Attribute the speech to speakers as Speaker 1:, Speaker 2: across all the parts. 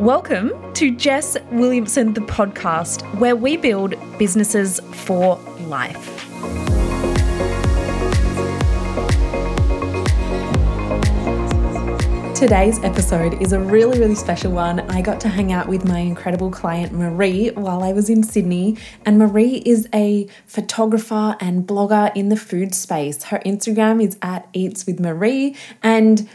Speaker 1: Welcome to Jess Williamson, the podcast, where we build businesses for life. Today's episode is a really, really special one. I got to hang out with my incredible client Marie while I was in Sydney. And Marie is a photographer and blogger in the food space. Her Instagram is at Eats with Marie. And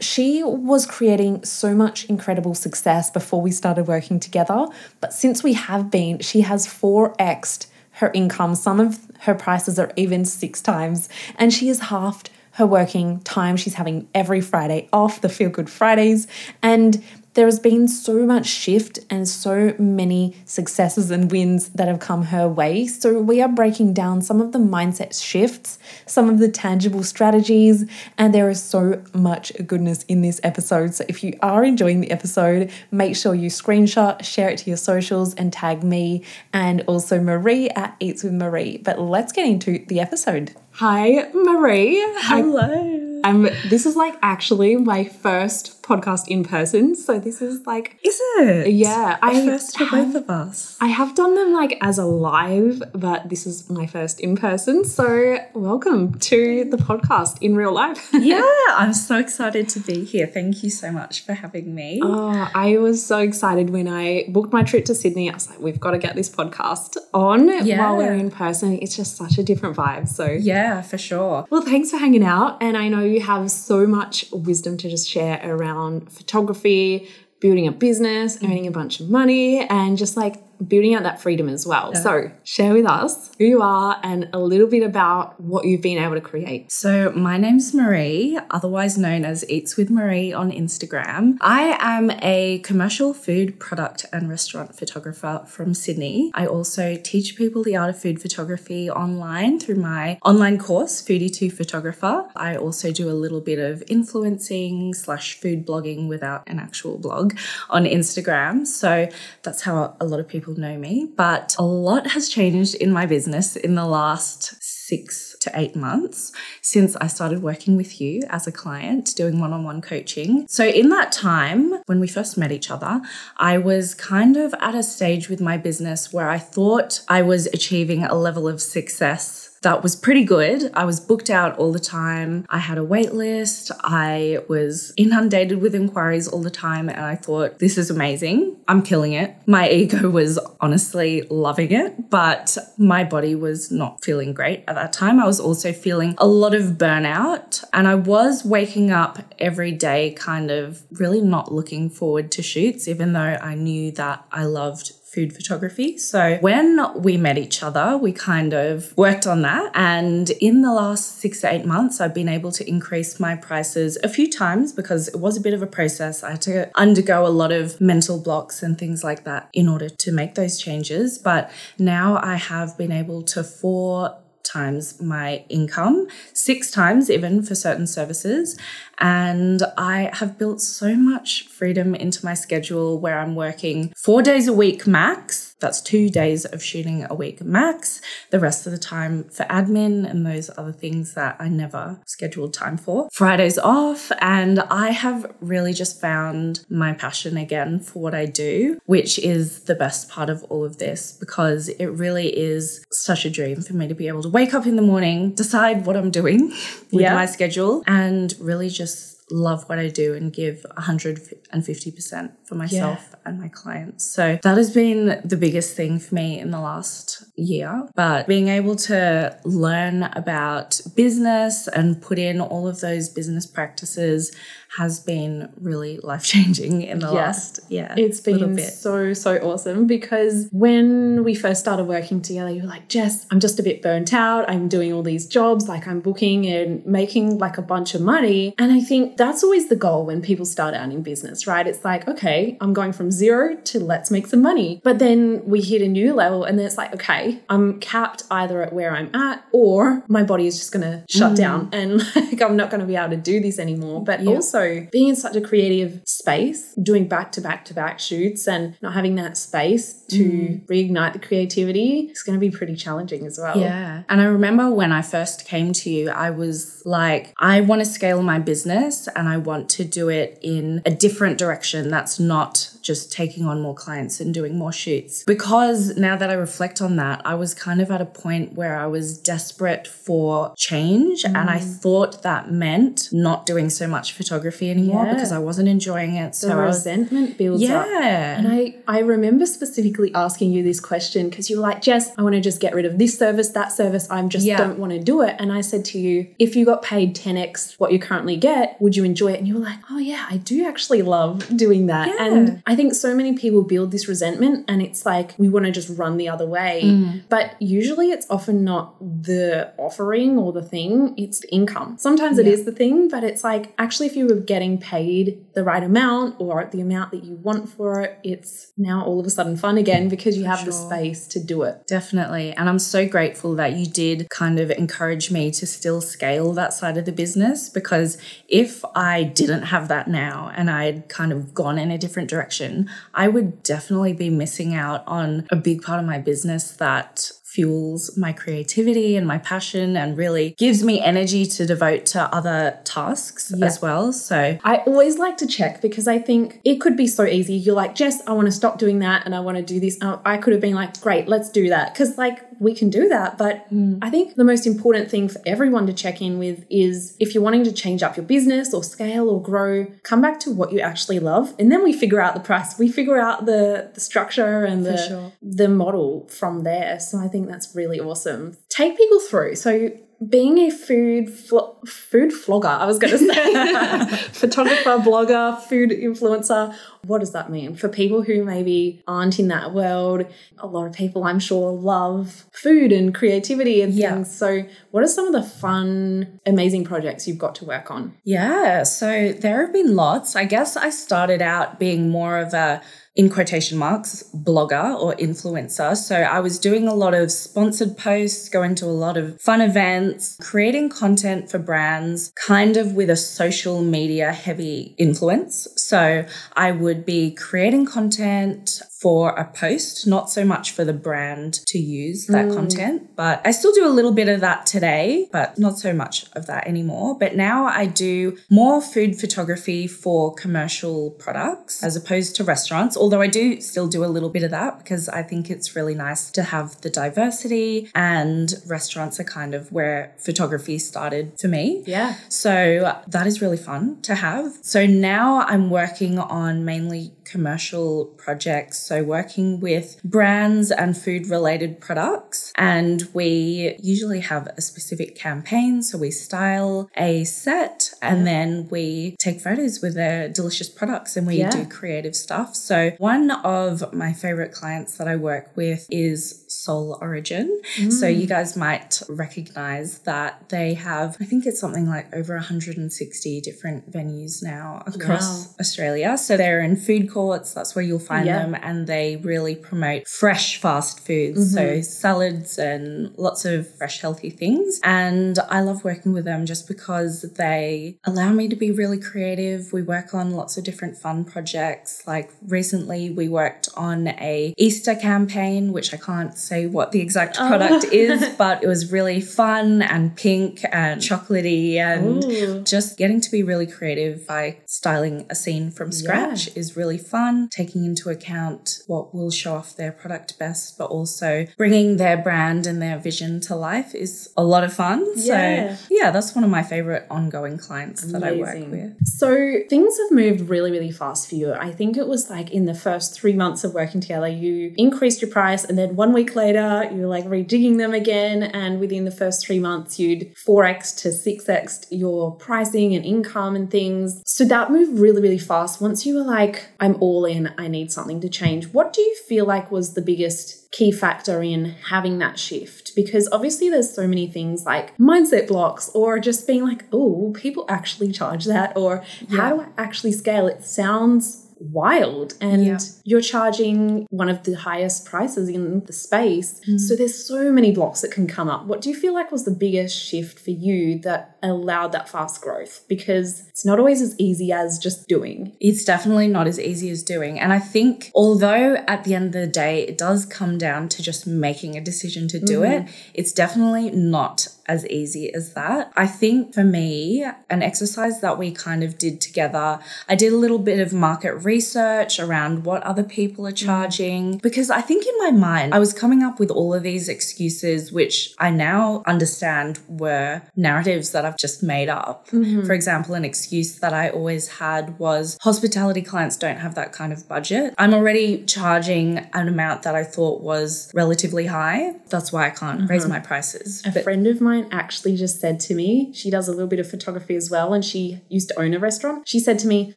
Speaker 1: she was creating so much incredible success before we started working together. But since we have been, she has 4xed her income. Some of her prices are even six times. And she has halved her working time. She's having every Friday off, the Feel Good Fridays. And there has been so much shift and so many successes and wins that have come her way. So, we are breaking down some of the mindset shifts, some of the tangible strategies, and there is so much goodness in this episode. So, if you are enjoying the episode, make sure you screenshot, share it to your socials, and tag me and also Marie at Eats with Marie. But let's get into the episode. Hi, Marie.
Speaker 2: Hello.
Speaker 1: I'm, this is like actually my first podcast in person. So this is like
Speaker 2: Is it?
Speaker 1: Yeah,
Speaker 2: A
Speaker 1: I
Speaker 2: first for
Speaker 1: have-
Speaker 2: both of us.
Speaker 1: I have done them like as a live, but this is my first in person. So welcome to the podcast in real life.
Speaker 2: yeah, I'm so excited to be here. Thank you so much for having me.
Speaker 1: Oh, I was so excited when I booked my trip to Sydney. I was like, we've got to get this podcast on
Speaker 2: Yeah.
Speaker 1: while we're in person. It's just such a different vibe. So
Speaker 2: yeah, for sure.
Speaker 1: Well, thanks for hanging out. And I know you have so much wisdom to just share around photography, building a business, earning a bunch of money, and just like building out that freedom as well. So, share with us who you are and a little bit about what you've been able to create.
Speaker 2: So, my name's Marie, otherwise known as Eats with Marie on Instagram. I am a commercial food product and restaurant photographer from Sydney. I also teach people the art of food photography online through my online course, Foodie 2 Photographer. I also do a little bit of influencing slash food blogging without an actual blog on Instagram. So, that's how a lot of people know me. But a lot has changed in my business in the last six to eight months since I started working with you as a client doing one on one coaching. So, in that time, when we first met each other, I was kind of at a stage with my business where I thought I was achieving a level of success that was pretty good. I was booked out all the time. I had a wait list. I was inundated with inquiries all the time. And I thought, this is amazing. I'm killing it. My ego was honestly loving it, but my body was not feeling great at that time. I was also feeling a lot of burnout. And I was waking up every day, kind of really not looking forward to shoots, even though I knew that I loved food photography. So when we met each other, we kind of worked on that. And in the last six to eight months, I've been able to increase my prices a few times because it was a bit of a process. I had to undergo a lot of mental blocks and things like that in order to make those changes. But now I have been able to four times my income, six times even for certain services. And I have built so much freedom into my schedule where I'm working four days a week max. That's two days of shooting a week max. The rest of the time for admin and those other things that I never scheduled time for. Fridays off. And I have really just found my passion again for what I do, which is the best part of all of this because it really is such a dream for me to be able to wake up in the morning, decide what I'm doing with
Speaker 1: Yeah.
Speaker 2: my schedule, and really just love what I do and give 150% for myself and my clients. So that has been the biggest thing for me in the last year. But being able to learn about business and put in all of those business practices has been really life changing in the
Speaker 1: Yeah.
Speaker 2: last yeah
Speaker 1: It's been
Speaker 2: bit.
Speaker 1: so, so awesome because when we first started working together, you were like, Jess, I'm just a bit burnt out. I'm doing all these jobs, like I'm booking and making like a bunch of money. And I think that's always the goal when people start out in business, right? It's like, okay, I'm going from zero to let's make some money. But then we hit a new level and then it's like, okay, I'm capped either at where I'm at or my body is just going to shut mm. down and like I'm not going to be able to do this anymore. But
Speaker 2: Yeah.
Speaker 1: also, being in such a creative space, doing back to back to back shoots and not having that space to reignite the creativity is going to be pretty challenging as well.
Speaker 2: Yeah. And I remember when I first came to you, I was like, I want to scale my business and I want to do it in a different direction that's not just taking on more clients and doing more shoots. Because now that I reflect on that, I was kind of at a point where I was desperate for change. And I
Speaker 1: Mm.
Speaker 2: thought that meant not doing so much photography anymore
Speaker 1: Yeah.
Speaker 2: because I wasn't enjoying it. So
Speaker 1: the resentment builds up.
Speaker 2: yeah.
Speaker 1: And I, I remember specifically asking you this question because you were like, Jess, I want to just get rid of this service, that service. I just
Speaker 2: Yeah.
Speaker 1: don't want to do it. And I said to you, if you got paid 10x what you currently get, would you enjoy it? And you were like, oh, yeah, I do actually love doing that.
Speaker 2: Yeah.
Speaker 1: And I think so many people build this resentment and it's like, we want to just run the other way. Mm. But usually it's often not the offering or the thing, it's the income. Sometimes it
Speaker 2: Yeah.
Speaker 1: is the thing, but it's like, actually, if you were getting paid the right amount or the amount that you want for it, it's now all of a sudden fun again because you have the space to do it.
Speaker 2: Definitely. And I'm so grateful that you did kind of encourage me to still scale that side of the business because if I didn't have that now and I'd kind of gone in a different direction, I would definitely be missing out on a big part of my business that fuels my creativity and my passion and really gives me energy to devote to other tasks
Speaker 1: Yeah.
Speaker 2: as well. So
Speaker 1: I always like to check because I think it could be so easy. You're like, Jess, I want to stop doing that and I want to do this. Uh, I could have been like, great, let's do that. Because, like, we can do that. But hmm. I think the most important thing for everyone to check in with is if you're wanting to change up your business or scale or grow, come back to what you actually love. And then we figure out the price. We figure out the, the structure and the,
Speaker 2: sure.
Speaker 1: the model from there. So I think that's really awesome. Take people through. So being a food flo- food flogger, I was going to say photographer, blogger, food influencer. What does that mean for people who maybe aren't in that world? A lot of people, I'm sure, love food and creativity and
Speaker 2: Yeah.
Speaker 1: things. So, what are some of the fun, amazing projects you've got to work on?
Speaker 2: Yeah, so there have been lots. I guess I started out being more of a in quotation marks blogger or influencer. So I was doing a lot of sponsored posts, going to a lot of fun events, creating content for brands, kind of with a social media heavy influence. So I would be creating content for a post, not so much for the brand to use that mm. content, but I still do a little bit of that today, but not so much of that anymore. But now I do more food photography for commercial products as opposed to restaurants, although I do still do a little bit of that because I think it's really nice to have the diversity and restaurants are kind of where photography started for me.
Speaker 1: Yeah.
Speaker 2: So that is really fun to have. So now I'm working on mainly family commercial projects. So working with brands and food related products. And we usually have a specific campaign. So we style a set and then we take photos with their delicious products and we
Speaker 1: Yeah.
Speaker 2: do creative stuff. So one of my favorite clients that I work with is Soul Origin. So you mm. guys might recognize that they have, I think it's something like over 160 different venues now across
Speaker 1: Wow.
Speaker 2: Australia. So they're in food courts, that's where you'll find
Speaker 1: Yeah.
Speaker 2: them, and they really promote fresh fast foods. So mm-hmm. salads and lots of fresh, healthy things. And I love working with them just because they allow me to be really creative. We work on lots of different fun projects. Like recently, we worked on a Easter campaign, which I can't say what the exact oh. product is, but it was really fun and pink and chocolatey and
Speaker 1: Ooh.
Speaker 2: just getting to be really creative by styling a scene from scratch is really fun, taking into account what will show off their product best, but also bringing their brand and their vision to life is a lot of fun.
Speaker 1: Yeah.
Speaker 2: So, yeah, that's one of my favorite ongoing clients that I work with.
Speaker 1: So things have moved really, really fast for you. I think it was like in the first three months of working together, you increased your price, and then one week later, you were like redigging them again. And within the first three months, you'd 4x to 6x your pricing and income and things. So that moved really, really fast. Once you were like, I'm all in, I need something to change. What do you feel like was the biggest key factor in having that shift? Because obviously there's so many things like mindset blocks or just being like oh people actually charge that or how do i actually scale? It sounds wild and
Speaker 2: Yeah.
Speaker 1: you're charging one of the highest prices in the space mm. so there's so many blocks that can come up what do you feel like was the biggest shift for you that allowed that fast growth because it's not always as easy as just doing
Speaker 2: It's definitely not as easy as doing. And I think, although at the end of the day, it does come down to just making a decision to do it, mm-hmm. it's definitely not as easy as that. I think for me, an exercise that we kind of did together, I did a little bit of market research around what other people are mm. charging. Because I think in my mind, I was coming up with all of these excuses, which I now understand were narratives that I've just made up. Mm-hmm. For example, an excuse that I always had was hospitality clients don't have that kind of budget. I'm already charging an amount that I thought was relatively high. That's why I can't mm-hmm. raise my prices.
Speaker 1: A friend of mine actually just said to me, she does a little bit of photography as well, and she used to own a restaurant. She said to me,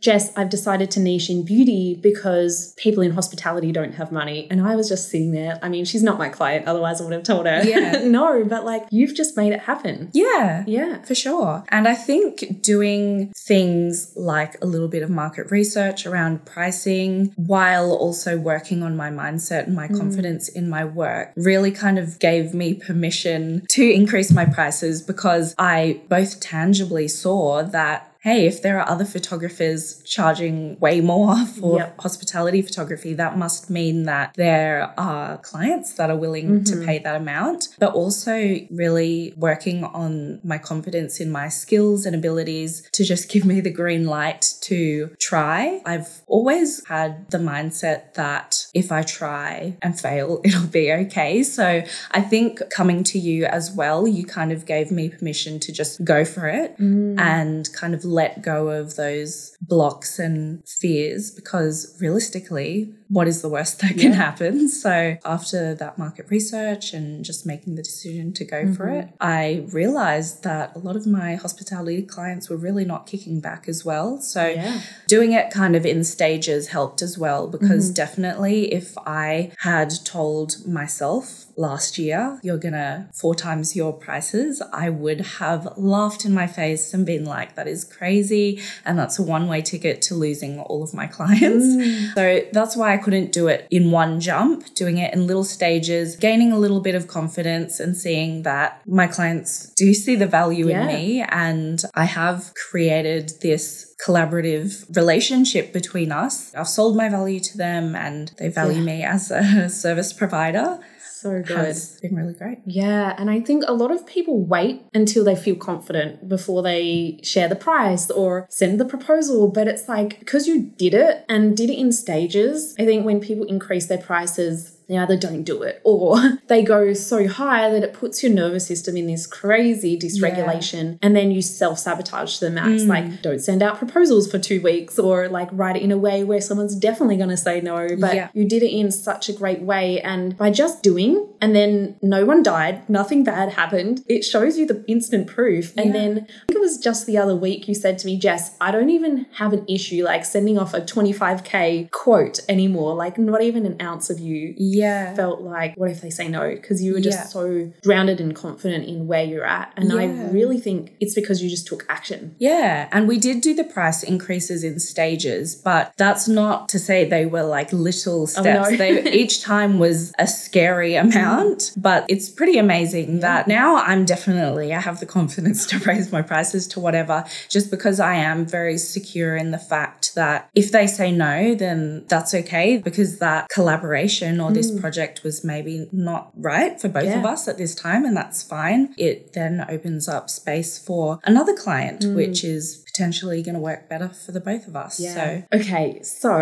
Speaker 1: Jess, I've decided to niche in beauty because people in hospitality don't have money. And I was just sitting there. I mean, she's not my client, otherwise I would have told her.
Speaker 2: Yeah.
Speaker 1: no, but like you've just made it happen.
Speaker 2: Yeah.
Speaker 1: Yeah.
Speaker 2: For sure. And I think doing things like a little bit of market research around pricing while also working on my mindset and my mm. confidence in my work really kind of gave me permission to increase my prices because I both tangibly saw that. Hey, if there are other photographers charging way more for
Speaker 1: Yep.
Speaker 2: hospitality photography, that must mean that there are clients that are willing to mm-hmm. pay that amount, but also really working on my confidence in my skills and abilities to just give me the green light to try. I've always had the mindset that if I try and fail, it'll be okay. So I think coming to you as well, you kind of gave me permission to just go for it mm. and kind of let go of those blocks and fears because realistically, what is the worst that can happen? So after that market research and just making the decision to go for mm-hmm. it, I realized that a lot of my hospitality clients were really not kicking back as well. So
Speaker 1: Yeah.
Speaker 2: doing it kind of in stages helped as well because mm-hmm. definitely if I had told myself last year you're gonna four times your prices, I would have laughed in my face and been like, that is crazy. And that's a one way ticket to losing all of my clients. Mm. So that's why I couldn't do it in one jump, doing it in little stages, gaining a little bit of confidence and seeing that my clients do see the value
Speaker 1: Yeah.
Speaker 2: in me. And I have created this collaborative relationship between us. I've sold my value to them and they value
Speaker 1: Yeah.
Speaker 2: me as a service provider.
Speaker 1: So good.
Speaker 2: Has been really great.
Speaker 1: Yeah, and I think a lot of people wait until they feel confident before they share the price or send the proposal. But it's like because you did it and did it in stages, I think when people increase their prices, they either don't do it or they go so high that it puts your nervous system in this crazy dysregulation and then you self sabotage to the max. Mm. Like, don't send out proposals for two weeks or like write it in a way where someone's definitely going to say no. But
Speaker 2: Yeah.
Speaker 1: you did it in such a great way. And by just doing, and then no one died, nothing bad happened, it shows you the instant proof. And
Speaker 2: Yeah.
Speaker 1: then I think it was just the other week you said to me, Jess, I don't even have an issue like sending off a 25K quote anymore. Like, not even an ounce of you
Speaker 2: Yeah.
Speaker 1: felt like, what if they say no? Because you were just
Speaker 2: Yeah.
Speaker 1: so grounded and confident in where you're at. And I really think it's because you just took action.
Speaker 2: Yeah, and we did do the price increases in stages, but that's not to say they were like little steps.
Speaker 1: Oh, no.
Speaker 2: they each time was a scary mm. amount, but it's pretty amazing that now I'm definitely I have the confidence to raise my prices to whatever just because I am very secure in the fact that if they say no, then that's okay because that collaboration or this project was maybe not right for both of
Speaker 1: Mm.
Speaker 2: Us at this time and that's fine. It then opens up space for another client
Speaker 1: Mm.
Speaker 2: which is potentially going to work better for the both of us. So
Speaker 1: okay, so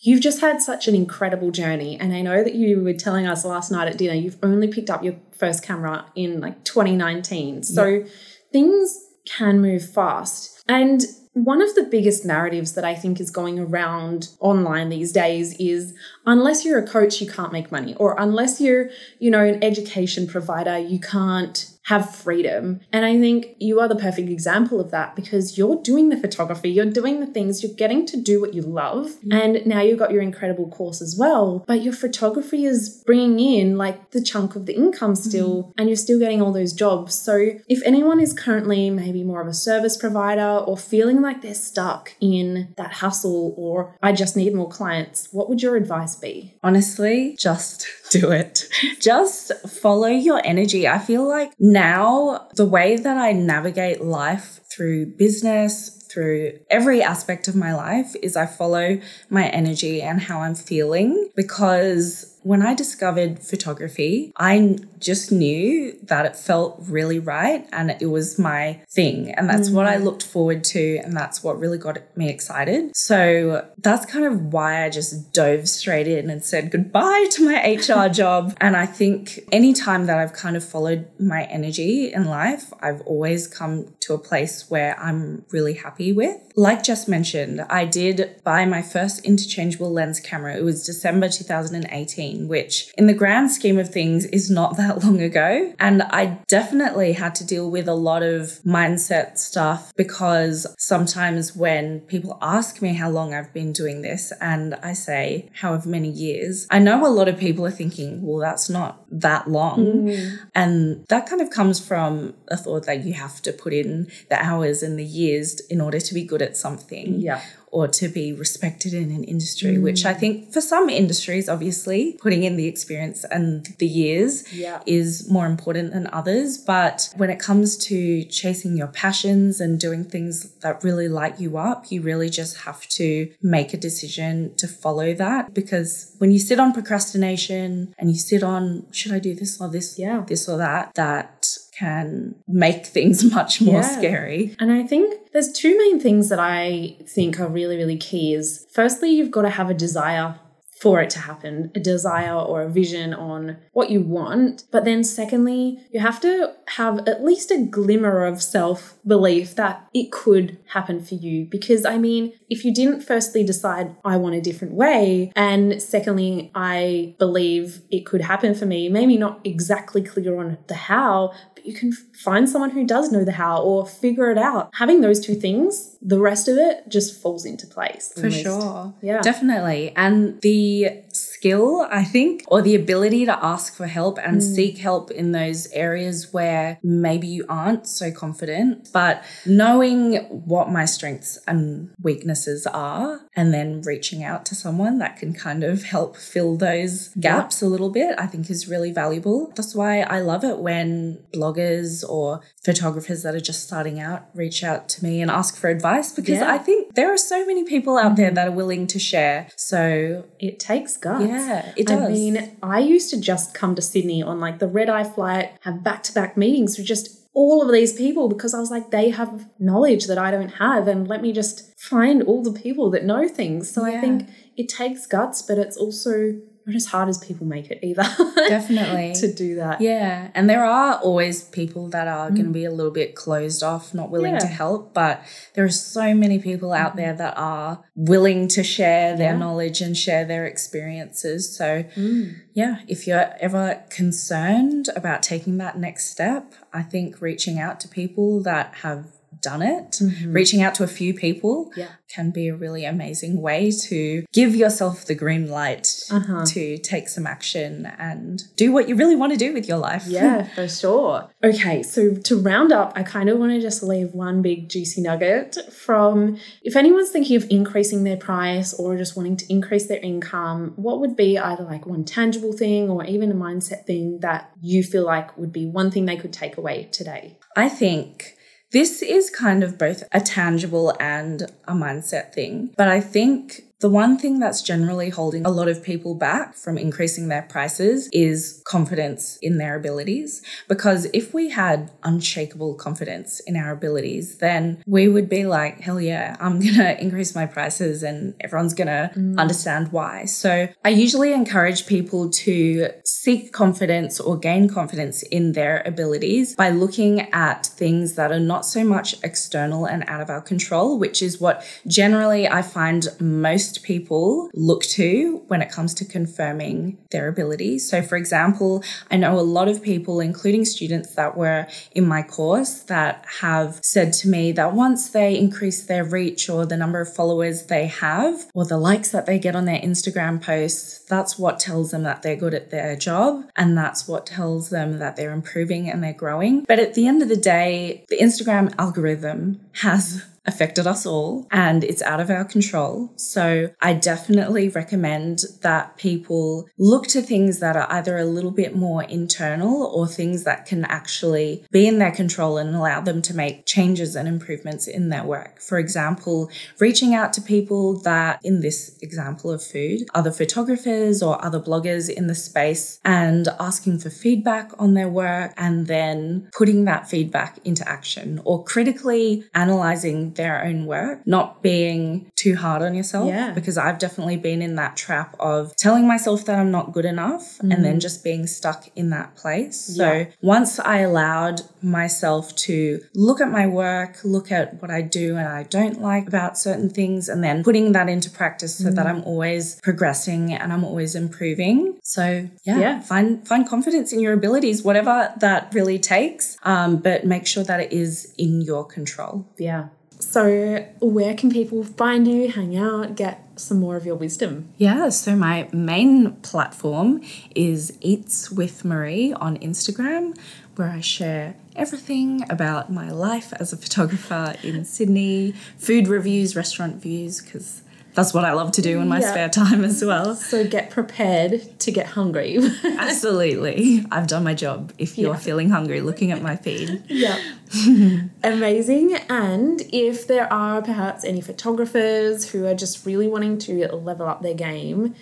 Speaker 1: you've just had such an incredible journey, and I know that you were telling us last night at dinner you've only picked up your first camera in like 2019. So things can move fast. And one of the biggest narratives that I think is going around online these days is unless you're a coach, you can't make money, or unless you're, you know, an education provider, you can't have freedom. And I think you are the perfect example of that because you're doing the photography, you're doing the things, you're getting to do what you love. Mm-hmm. And now you've got your incredible course as well. But your photography is bringing in like the chunk of the income mm-hmm. still, and you're still getting all those jobs. So if anyone is currently maybe more of a service provider or feeling like they're stuck in that hustle or I just need more clients, what would your advice be?
Speaker 2: honestly, just do it. Just follow your energy. I feel like now the way that I navigate life through business, through every aspect of my life is I follow my energy and how I'm feeling because when I discovered photography, I Jess knew that it felt really right and it was my thing. And that's mm. what I mm. looked forward to. And that's what really got me excited. So that's kind of why I just dove straight in and said goodbye to my HR job. And I think anytime that I've kind of followed my energy in life, I've always come to a place where I'm really happy with. Like just mentioned, I did buy my first interchangeable lens camera. It was December 2018, which in the grand scheme of things is not that long ago. And I definitely had to deal with a lot of mindset stuff because sometimes when people ask me how long I've been doing this and I say however many years, I know a lot of people are thinking, well, that's not that long. Mm. And that kind of comes from a thought that you have to put in the hours and the years in order to be good at something.
Speaker 1: Yeah
Speaker 2: or to be respected in an industry, mm. which I think for some industries, obviously, putting in the experience and the years
Speaker 1: yeah.
Speaker 2: is more important than others. But when it comes to chasing your passions and doing things that really light you up, you really just have to make a decision to follow that. Because when you sit on procrastination and you sit on, should I do this or this,
Speaker 1: yeah.
Speaker 2: this or that, that can make things much more yeah. scary.
Speaker 1: And I think there's two main things that I think are really, really key is firstly, you've got to have a desire for it to happen, a desire or a vision on what you want. But then, secondly, you have to have at least a glimmer of self belief that it could happen for you. Because, I mean, if you didn't firstly decide, I want a different way, and secondly, I believe it could happen for me, maybe not exactly clear on the how, but you can find someone who does know the how or figure it out. Having those two things, the rest of it just falls into place.
Speaker 2: For almost. sure.
Speaker 1: Yeah.
Speaker 2: Definitely. And the skill, I think, or the ability to ask for help and mm. seek help in those areas where maybe you aren't so confident, but knowing what my strengths and weaknesses are and then reaching out to someone that can kind of help fill those gaps a little bit, I think is really valuable. That's why I love it when bloggers or photographers that are just starting out reach out to me and ask for advice because yeah. I think there are so many people out there mm-hmm. that are willing to share. So
Speaker 1: it takes guts.
Speaker 2: Yeah, it does.
Speaker 1: I mean, I used to just come to Sydney on like the red eye flight, have back to back meetings with just all of these people because I was like, they have knowledge that I don't have, and let me just find all the people that know things. So yeah. I think it takes guts, but it's also not as hard as people make it either.
Speaker 2: Definitely.
Speaker 1: to do that.
Speaker 2: Yeah. And there are always people that are mm. going to be a little bit closed off, not willing yeah. to help. But there are so many people out mm there that are willing to share their yeah. knowledge and share their experiences. So,
Speaker 1: mm.
Speaker 2: yeah, if you're ever concerned about taking that next step, I think reaching out to people that have done it, mm-hmm. reaching out to a few people
Speaker 1: yeah.
Speaker 2: can be a really amazing way to give yourself the green light
Speaker 1: uh-huh.
Speaker 2: to take some action and do what you really want to do with your life.
Speaker 1: Yeah, for sure. Okay, so to round up, I kind of want to just leave one big juicy nugget from if anyone's thinking of increasing their price or just wanting to increase their income, what would be either like one tangible thing or even a mindset thing that you feel like would be one thing they could take away today?
Speaker 2: I think this is kind of both a tangible and a mindset thing. But I think the one thing that's generally holding a lot of people back from increasing their prices is confidence in their abilities. Because if we had unshakable confidence in our abilities, then we would be like, hell yeah, I'm going to increase my prices and everyone's going to mm. understand why. So I usually encourage people to seek confidence or gain confidence in their abilities by looking at things that are not so much external and out of our control, which is what generally I find most most people look to when it comes to confirming their abilities. So, for example, I know a lot of people, including students that were in my course, that have said to me that once they increase their reach or the number of followers they have or the likes that they get on their Instagram posts, that's what tells them that they're good at their job. And that's what tells them that they're improving and they're growing. But at the end of the day, the Instagram algorithm has affected us all and it's out of our control. So I definitely recommend that people look to things that are either a little bit more internal or things that can actually be in their control and allow them to make changes and improvements in their work. For example, reaching out to people that, in this example of food, other photographers or other bloggers in the space and asking for feedback on their work and then putting that feedback into action or critically analyzing their own work, not being too hard on yourself.
Speaker 1: Yeah.
Speaker 2: Because I've definitely been in that trap of telling myself that I'm not good enough and then just being stuck in that place. So
Speaker 1: Mm. Yeah.
Speaker 2: once I allowed myself to look at my work, look at what I do and I don't like about certain things, and then putting that into practice so that
Speaker 1: Mm.
Speaker 2: I'm always progressing and I'm always improving. So yeah,
Speaker 1: Yeah.
Speaker 2: find find confidence in your abilities, whatever that really takes. Um, but make sure that it is in your control.
Speaker 1: Yeah. So, where can people find you, hang out, get some more of your wisdom?
Speaker 2: Yeah, so my main platform is Eats with Marie on Instagram, where I share everything about my life as a photographer in Sydney, food reviews, restaurant views, because that's what I love to do in my
Speaker 1: Yeah.
Speaker 2: spare time as well.
Speaker 1: So, get prepared to get hungry.
Speaker 2: Absolutely. I've done my job if you're
Speaker 1: Yeah.
Speaker 2: feeling hungry looking at my feed.
Speaker 1: yeah. Amazing. And if there are perhaps any photographers who are just really wanting to level up their game,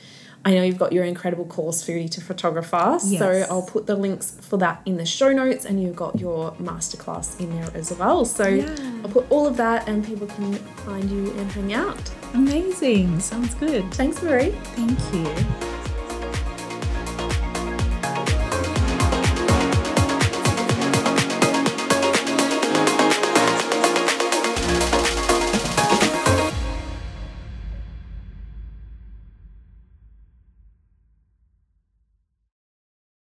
Speaker 1: I know you've got your incredible course, Foodie to Photographer. So I'll put the links for that in the show notes and you've got your masterclass in there as well. So
Speaker 2: Yeah.
Speaker 1: I'll put all of that and people can find you and hang out.
Speaker 2: Amazing. Sounds good.
Speaker 1: Thanks, Marie.
Speaker 2: Thank you.